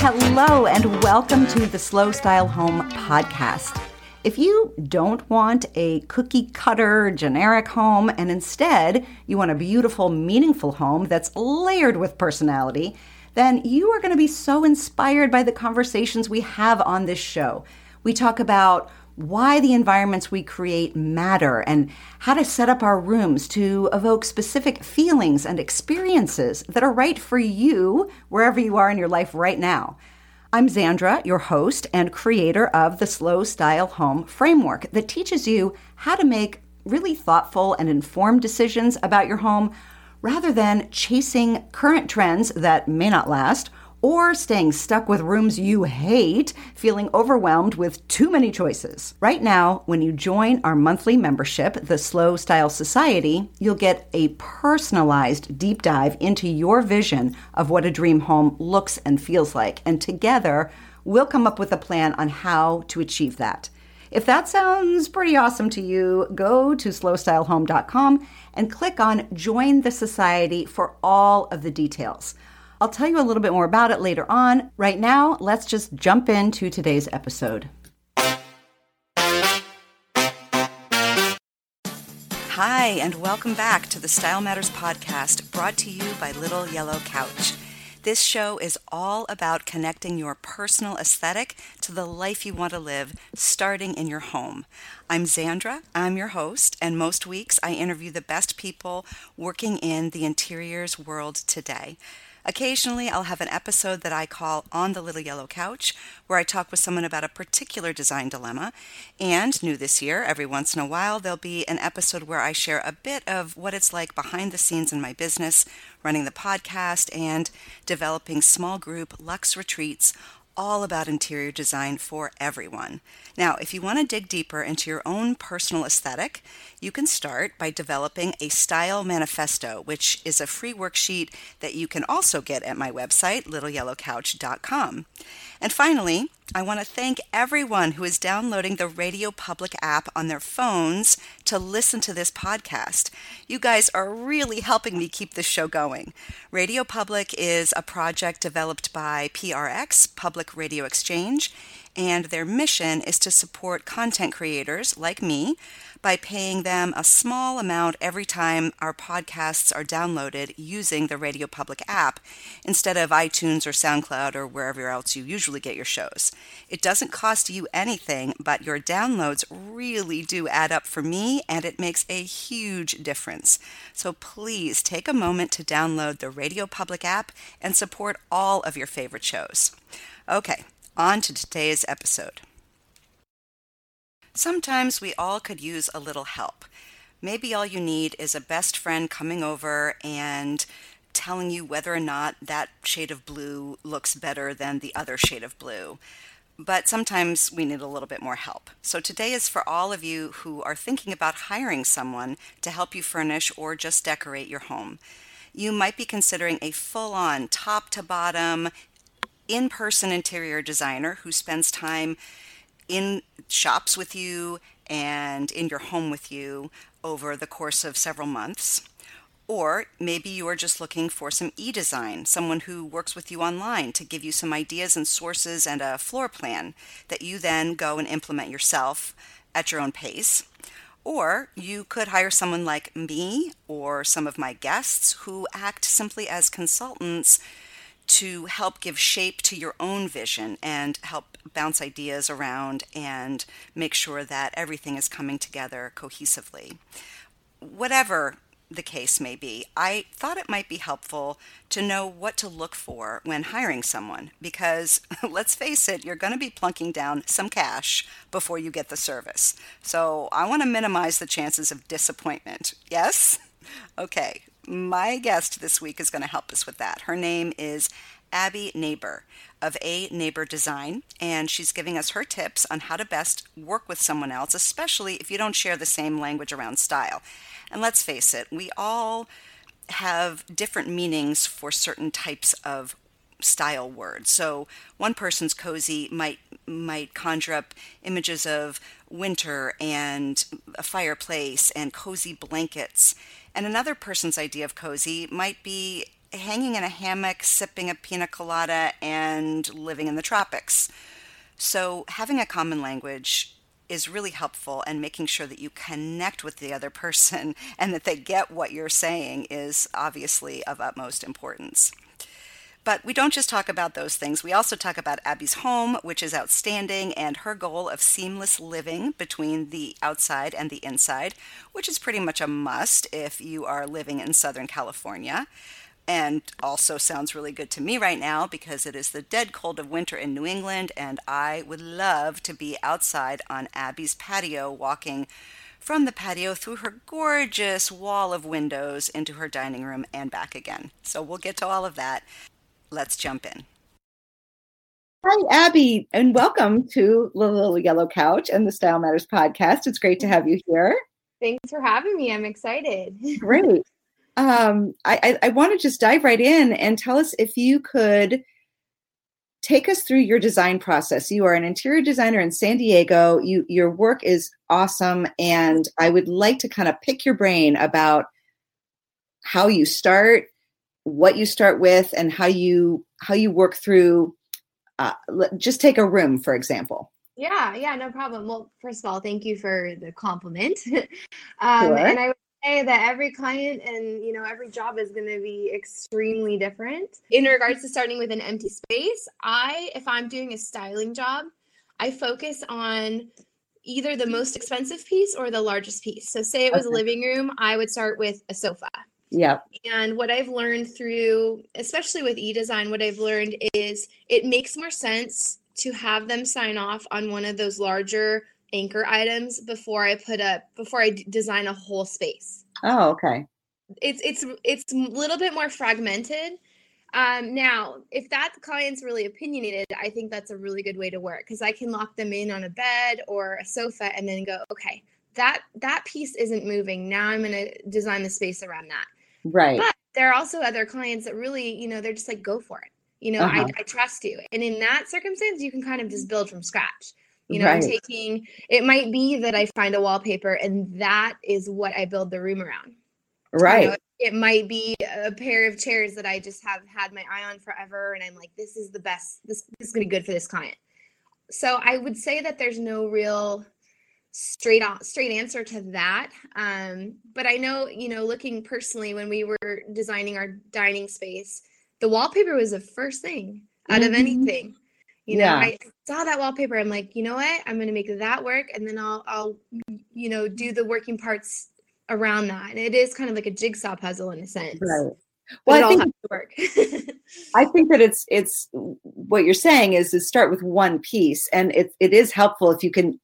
Hello, and welcome to the Slow Style Home podcast. If you don't want a cookie cutter generic home and instead you want a beautiful, meaningful home that's layered with personality, then you are going to be so inspired by the conversations we have on this show. We talk about why the environments we create matter and how to set up our rooms to evoke specific feelings and experiences that are right for you wherever you are in your life right now. I'm Zandra, your host and creator of the Slow Style Home framework that teaches you how to make really thoughtful and informed decisions about your home rather than chasing current trends that may not last or staying stuck with rooms you hate, feeling overwhelmed with too many choices. Right now, when you join our monthly membership, the Slow Style Society, you'll get a personalized deep dive into your vision of what a dream home looks and feels like. And together, we'll come up with a plan on how to achieve that. If that sounds pretty awesome to you, go to slowstylehome.com and click on Join the Society for all of the details. I'll tell you a little bit more about it later on. Right now, let's just jump into today's episode. Hi, and welcome back to the Style Matters podcast brought to you by Little Yellow Couch. This show is all about connecting your personal aesthetic to the life you want to live, starting in your home. I'm Zandra, I'm your host, and most weeks I interview the best people working in the interiors world today. Occasionally, I'll have an episode that I call On the Little Yellow Couch, where I talk with someone about a particular design dilemma. And new this year, every once in a while, there'll be an episode where I share a bit of what it's like behind the scenes in my business, running the podcast, and developing small group Luxe retreats all about interior design for everyone. Now, if you want to dig deeper into your own personal aesthetic, you can start by developing a style manifesto, which is a free worksheet that you can also get at my website, littleyellowcouch.com. And finally, I want to thank everyone who is downloading the Radio Public app on their phones to listen to this podcast. You guys are really helping me keep this show going. Radio Public is a project developed by PRX, Public Radio Exchange, and their mission is to support content creators like me by paying them a small amount every time our podcasts are downloaded using the Radio Public app instead of iTunes or SoundCloud or wherever else you usually get your shows. It doesn't cost you anything, but your downloads really do add up for me and it makes a huge difference. So please take a moment to download the Radio Public app and support all of your favorite shows. Okay, on to today's episode. Sometimes we all could use a little help. Maybe all you need is a best friend coming over and telling you whether or not that shade of blue looks better than the other shade of blue. But sometimes we need a little bit more help. So today is for all of you who are thinking about hiring someone to help you furnish or just decorate your home. You might be considering a full on, top to bottom, in person interior designer who spends time in shops with you and in your home with you over the course of several months. Or maybe you are just looking for some e design, someone who works with you online to give you some ideas and sources and a floor plan that you then go and implement yourself at your own pace. Or you could hire someone like me or some of my guests who act simply as consultants to help give shape to your own vision and help bounce ideas around and make sure that everything is coming together cohesively. Whatever the case may be, I thought it might be helpful to know what to look for when hiring someone because let's face it, you're going to be plunking down some cash before you get the service. So I want to minimize the chances of disappointment. Yes? Okay, my guest this week is going to help us with that. Her name is Abby Neighbor of A Neighbor Design, and she's giving us her tips on how to best work with someone else, especially if you don't share the same language around style. And let's face it, we all have different meanings for certain types of style words. So one person's cozy might might conjure up images of winter and a fireplace and cozy blankets And another person's idea of cozy might be hanging in a hammock, sipping a pina colada, and living in the tropics. So, having a common language is really helpful, and making sure that you connect with the other person and that they get what you're saying is obviously of utmost importance. But we don't just talk about those things. We also talk about Abby's home, which is outstanding, and her goal of seamless living between the outside and the inside, which is pretty much a must if you are living in Southern California. And also sounds really good to me right now because it is the dead cold of winter in New England, and I would love to be outside on Abby's patio walking from the patio through her gorgeous wall of windows into her dining room and back again. So we'll get to all of that let's jump in. Hi, Abby, and welcome to the Little Yellow Couch and the Style Matters podcast. It's great to have you here. Thanks for having me. I'm excited. Great. Um, I, I, I want to just dive right in and tell us if you could take us through your design process. You are an interior designer in San Diego. You your work is awesome, and I would like to kind of pick your brain about how you start what you start with and how you how you work through uh, just take a room for example. Yeah yeah no problem. Well first of all thank you for the compliment. Um, sure. and i would say that every client and you know every job is going to be extremely different. In regards to starting with an empty space i if i'm doing a styling job i focus on either the most expensive piece or the largest piece. So say it was okay. a living room i would start with a sofa yeah. And what I've learned through, especially with e-design, what I've learned is it makes more sense to have them sign off on one of those larger anchor items before I put up before I d- design a whole space. Oh, okay. It's it's it's a little bit more fragmented. Um, now, if that client's really opinionated, I think that's a really good way to work because I can lock them in on a bed or a sofa and then go, okay, that that piece isn't moving. Now I'm going to design the space around that. Right. But there are also other clients that really, you know, they're just like, go for it. You know, uh-huh. I, I trust you. And in that circumstance, you can kind of just build from scratch. You know, right. I'm taking it might be that I find a wallpaper and that is what I build the room around. Right. You know, it might be a pair of chairs that I just have had my eye on forever and I'm like, this is the best, this, this is gonna be good for this client. So I would say that there's no real straight on straight answer to that um, but i know you know looking personally when we were designing our dining space the wallpaper was the first thing out mm-hmm. of anything you know yeah. i saw that wallpaper i'm like you know what i'm going to make that work and then i'll i'll you know do the working parts around that and it is kind of like a jigsaw puzzle in a sense right well, I think, it's work. I think that it's it's what you're saying is to start with one piece, and it it is helpful if you can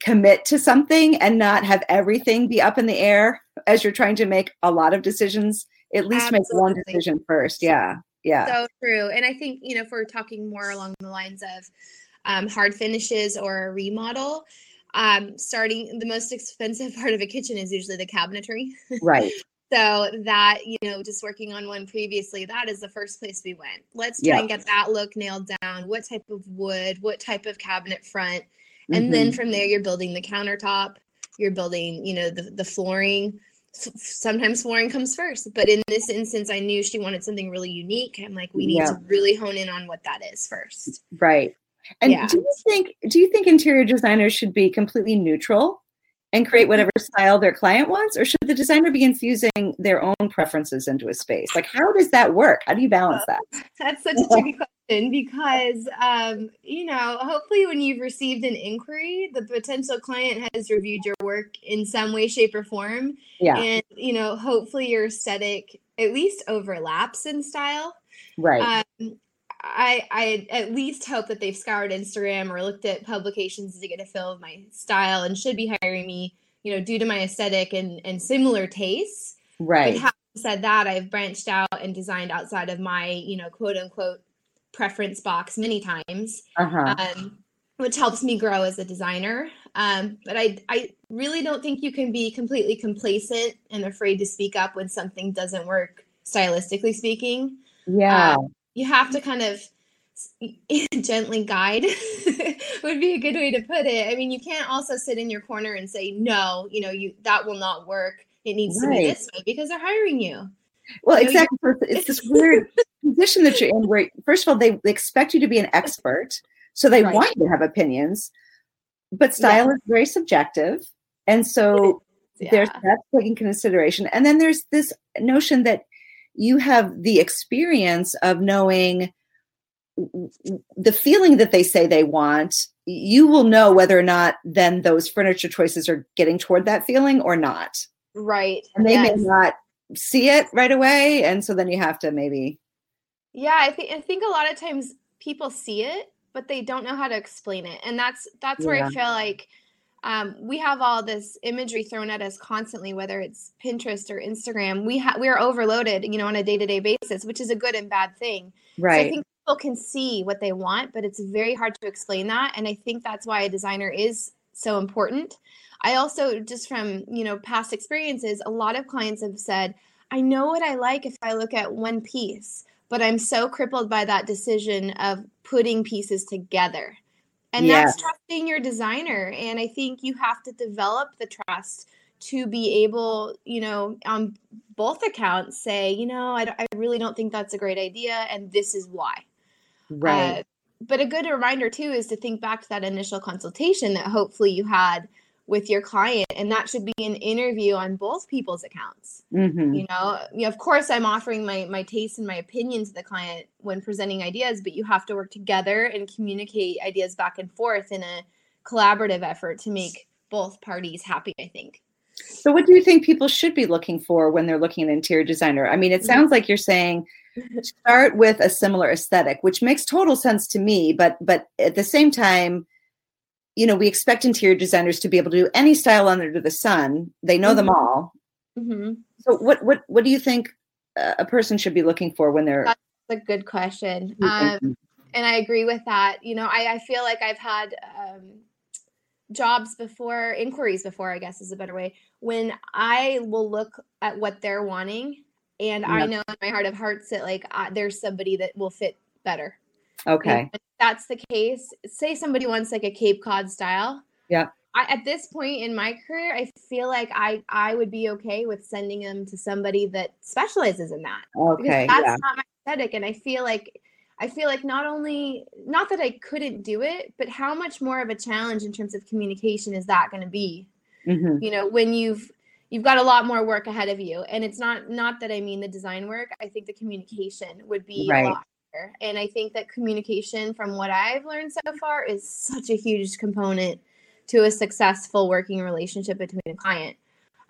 commit to something and not have everything be up in the air as you're trying to make a lot of decisions at least Absolutely. make one decision first. Yeah yeah. So true. And i think you know if we're talking more along the lines of um, hard finishes or a remodel um, starting the most expensive part of a kitchen is usually the cabinetry. Right. So that you know just working on one previously that is the first place we went. Let's try yeah. and get that look nailed down. What type of wood what type of cabinet front and mm-hmm. then from there you're building the countertop you're building you know the, the flooring. Sometimes flooring comes first but in this instance i knew she wanted something really unique. I'm like we need yeah. to really hone in on what that is first. Right. And yeah. do you think do you think interior designers should be completely neutral and create whatever style their client wants? Or should the designer be infusing their own preferences into a space? Like how does that work? How do you balance that? That's such a tricky question because um, you know hopefully when you've received an inquiry the potential client has reviewed your work in some way shape or form yeah and you know hopefully your aesthetic at least overlaps in style right um, I, I at least hope that they've scoured Instagram or looked at publications to get a feel of my style and should be hiring me, you know, due to my aesthetic and, and similar tastes. Right. But said that, I've branched out and designed outside of my, you know, quote unquote preference box many times, uh-huh. um, which helps me grow as a designer. Um, but I, I really don't think you can be completely complacent and afraid to speak up when something doesn't work stylistically speaking. Yeah. Um, you have to kind of gently guide would be a good way to put it. I mean, you can't also sit in your corner and say no, you know, you that will not work. it needs right. to be this way because they're hiring you. Well, exactly. It's this weird position that you're in where, first of all, they, expect you to be an expert. So they right. want you to have opinions, but style yeah. is very subjective. And so yeah. there's that taking consideration. And then there's this notion that you have the experience of knowing the feeling that they say they want you will know whether or not then those furniture choices are getting toward that feeling or not right and they yes. may not see it right away and so then you have to maybe yeah i think i think a lot of times people see it but they don't know how to explain it and that's that's where yeah. i feel like um, we have all this imagery thrown at us constantly, whether it's Pinterest or Instagram. We have we are overloaded, you know, on a day to day basis, which is a good and bad thing. Right. So I think people can see what they want, but it's very hard to explain that, and I think that's why a designer is so important. I also just from you know past experiences, a lot of clients have said, "I know what I like if I look at one piece." But I'm so crippled by that decision of putting pieces together and that's trusting your designer. And I think you have to develop the trust to be able, you know, on both accounts say, you know, I, I really don't think that's a great idea. And this is why. Right. Uh, but a good reminder too is to think back to that initial consultation that hopefully you had with your client and that should be an interview on both people's accounts. Mm-hmm. you know of course i'm offering my my taste and my opinion to the client when presenting ideas but you have to work together and communicate ideas back and forth in a collaborative effort to make both parties happy i think. So what do you think people should be looking for when they're looking at an interior designer? I mean it sounds like you're saying start with a similar aesthetic which makes total sense to me but but at the same time you know, we expect interior designers to be able to do any style under the sun. They know mm-hmm. them all. Mm-hmm. So, what what what do you think a person should be looking for when they're? That's a good question, um, and I agree with that. You know, I, I feel like I've had um, jobs before, inquiries before, I guess is a better way. When I will look at what they're wanting, and. I know in my heart of hearts that like uh, there's somebody that will fit better. Okay. That's the case, say somebody wants like a Cape Cod style. Yeah. I, at this point in my career, I feel like I I would be okay with sending them to somebody that specializes in that. Okay. Because that's yeah. not my aesthetic, and I feel like I feel like not only not that I couldn't do it, but how much more of a challenge in terms of communication is that going to be? Mm-hmm. You know, when you've you've got a lot more work ahead of you, and it's not not that I mean the design work. I think the communication would be right. a lot and I think that communication, from what I've learned so far, is such a huge component to a successful working relationship between a client.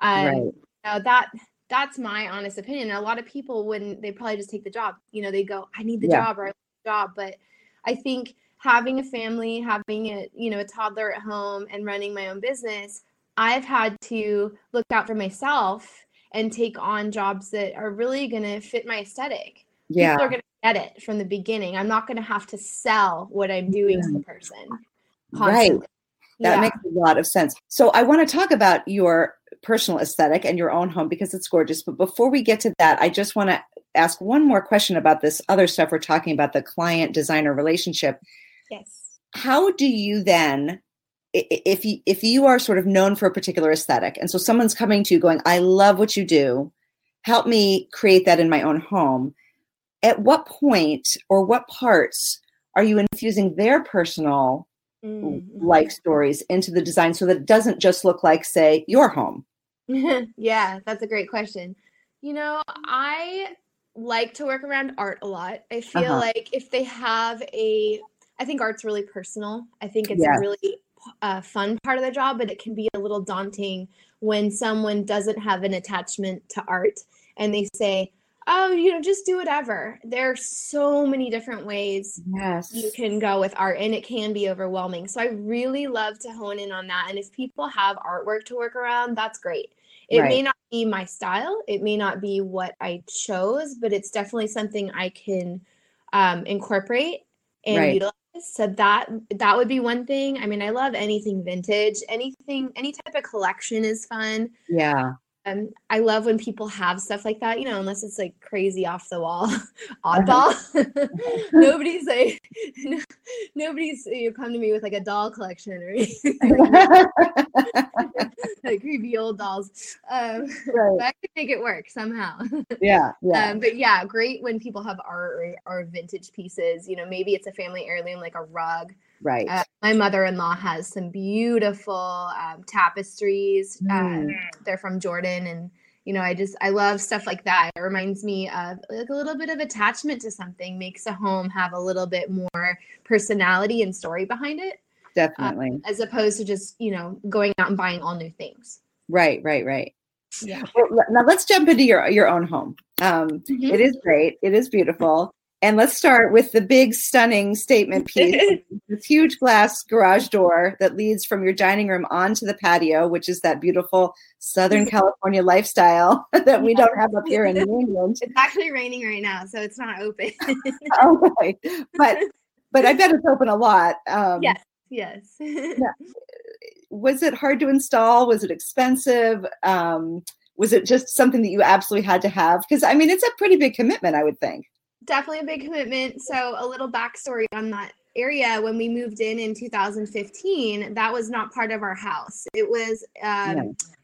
Um, right. You know, that that's my honest opinion. a lot of people wouldn't. They probably just take the job. You know, they go, "I need the yeah. job," or "I want the job." But I think having a family, having a you know a toddler at home, and running my own business, I've had to look out for myself and take on jobs that are really going to fit my aesthetic. Yeah. People are going to get it from the beginning. I'm not going to have to sell what I'm doing to the mm. person. Constantly. Right. That yeah. makes a lot of sense. So I want to talk about your personal aesthetic and your own home because it's gorgeous. But before we get to that, I just want to ask one more question about this other stuff we're talking about the client designer relationship. Yes. How do you then if you if you are sort of known for a particular aesthetic and so someone's coming to you going I love what you do help me create that in my own home at what point or what parts are you infusing their personal mm-hmm. life stories into the design so that it doesn't just look like say your home yeah that's a great question you know i like to work around art a lot i feel uh-huh. like if they have a i think art's really personal i think it's yes. really uh, fun part of the job but it can be a little daunting when someone doesn't have an attachment to art and they say oh, you know, just do whatever. There are so many different ways yes. you can go with art, and it can be overwhelming. So I really love to hone in on that. And if people have artwork to work around, that's great. It right. may not be my style, it may not be what I chose, but it's definitely something I can um, incorporate and right. utilize. So that that would be one thing. I mean, I love anything vintage, anything, any type of collection is fun. Yeah. Um, I love when people have stuff like that, you know, unless it's like crazy off the wall, oddball. nobody's like, no, nobody's you come to me with like a doll collection or anything. like creepy old dolls. Um, Right. but I can make it work somehow. Yeah, yeah. Um, but yeah, great when people have art or, or vintage pieces. You know, maybe it's a family heirloom like a rug. Right. Uh, my mother-in-law has some beautiful um, tapestries. Um, Mm. they're from Jordan, and you know, I just I love stuff like that. It reminds me of like a little bit of attachment to something. Makes a home have a little bit more personality and story behind it, Definitely. as opposed to just you know going out and buying all new things. right, right, right. Yeah. Well, now let's jump into your your own home. Um, Mhm. It is great. It is beautiful. And let's start with the big, stunning statement piece. this huge glass garage door that leads from your dining room onto the patio, which is that beautiful Southern California lifestyle that we don't have up here in New England. It's actually raining right now, so it's not open. Okay, but but I bet it's open a lot. Um, yes. Yes. Was it hard to install? Was it expensive? Um, was it just something that you absolutely had to have? Because I mean, it's a pretty big commitment, I would think. Definitely a big commitment. So, a little backstory on that area when we moved in in 2015, that was not part of our house. It was um, Yeah.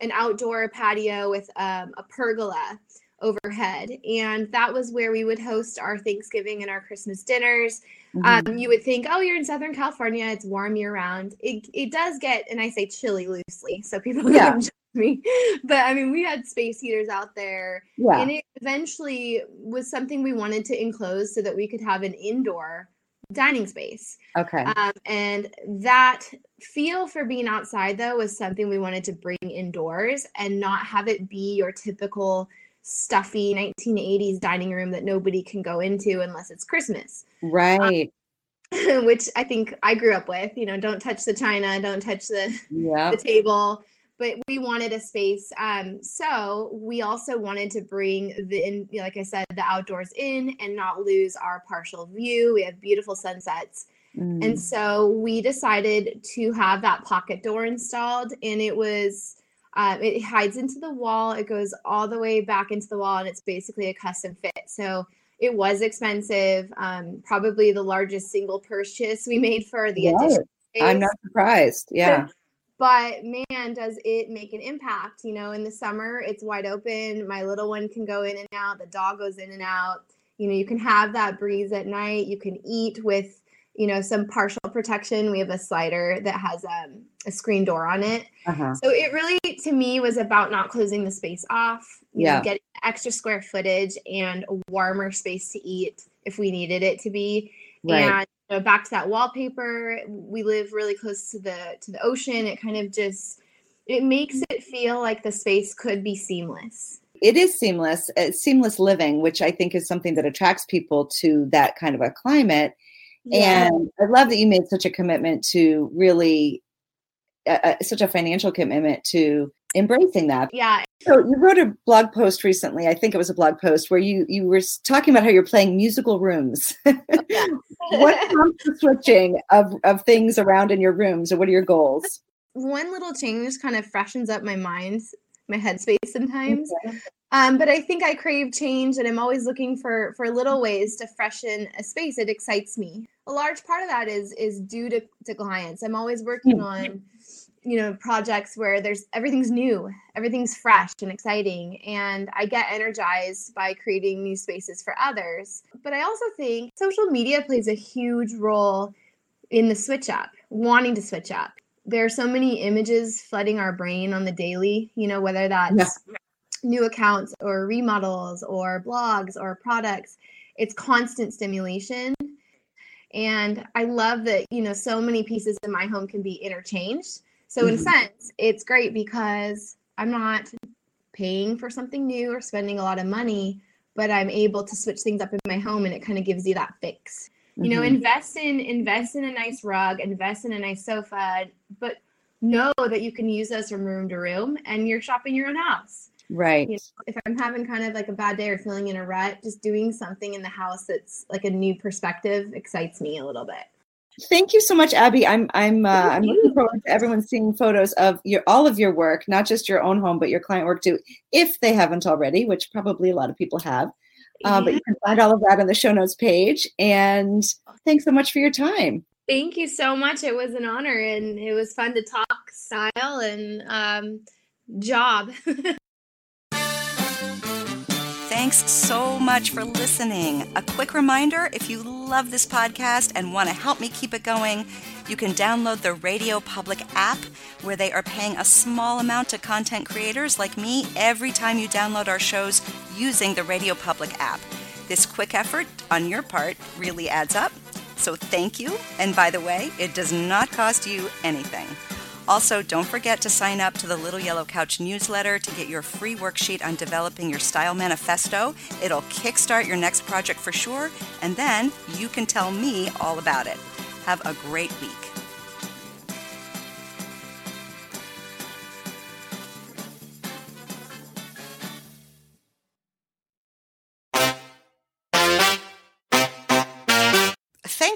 an outdoor patio with um, a pergola overhead. And that was where we would host our Thanksgiving and our Christmas dinners. Mhm. Um, you would think, oh, you're in Southern California, it's warm year round. It, it does get, and I say chilly loosely, so people Yeah. me. But I mean, we had space heaters out there yeah. and it eventually was something we wanted to enclose so that we could have an indoor dining space. Okay. Um, and that feel for being outside, though, was something we wanted to bring indoors and not have it be your typical stuffy 1980s dining room that nobody can go into unless it's Christmas. right. Which I think I grew up with, you know, don't touch the china, don't touch the yeah. the table but we wanted a space um so we also wanted to bring the in like i said the outdoors in and not lose our partial view we have beautiful sunsets Mm. and so we decided to have that pocket door installed and it was um, it hides into the wall it goes all the way back into the wall and it's basically a custom fit so it was expensive um, probably the largest single purchase we made for the Right. addition I'm not surprised. Yeah. But man does it make an impact you know in the summer it's wide open my little one can go in and out the dog goes in and out you know you can have that breeze at night you can eat with you know some partial protection we have a slider that has um, a screen door on it Uh-huh. so it really to me was about not closing the space off you Yeah. know, getting extra square footage and a warmer space to eat if we needed it to be Right. and you know, back to that wallpaper we live really close to the to the ocean it kind of just it makes it feel like the space could be seamless it is seamless, uh, seamless living, which I think is something that attracts people to that kind of a climate. And I love that you made such a commitment to really, uh, uh, such a financial commitment to embracing that. yeah So you wrote a blog post recently. I think it was a blog post where you you were talking about how you're playing musical rooms. what prompts the switching of of things around in your rooms, or what are your goals? one little change kind of freshens up my mind my headspace sometimes Um, but I think I crave change, and I'm always looking for for little ways to freshen a space. It excites me. A large part of that is is due to, to clients. I'm always working Hmm. on, you know, projects where there's everything's new, everything's fresh and exciting, and I get energized by creating new spaces for others. But I also think social media plays a huge role in the switch up, wanting to switch up. There are so many images flooding our brain on the daily, you know, whether that's new accounts or remodels or blogs or products. It's constant stimulation. And I love that, you know, so many pieces in my home can be interchanged. So, in a Mhm. sense, it's great because I'm not paying for something new or spending a lot of money, but I'm able to switch things up in my home and it kind of gives you that fix. You know, Mhm. invest in invest in a nice rug, invest in a nice sofa, but know that you can use those from room to room and you're shopping your own house right. you know, if I'm having kind of like a bad day or feeling in a rut, just doing something in the house that's like a new perspective excites me a little bit. Thank you so much, Abby. I'm I'm uh, I'm looking forward to everyone seeing photos of your all of your work, not just your own home, but your client work too, if they haven't already, which probably a lot of people have. Uh, But you can find all of that on the show notes page. And thanks so much for your time. Thank you so much. It was an honor and it was fun to talk style and um, job. Thanks so much for listening. A quick reminder if you love this podcast and want to help me keep it going, you can download the Radio Public app, where they are paying a small amount to content creators like me every time you download our shows using the Radio Public app. This quick effort on your part really adds up. So thank you. And by the way, it does not cost you anything. Also, don't forget to sign up to the Little Yellow Couch newsletter to get your free worksheet on developing your style manifesto. It'll kickstart your next project for sure, and then you can tell me all about it. Have a great week.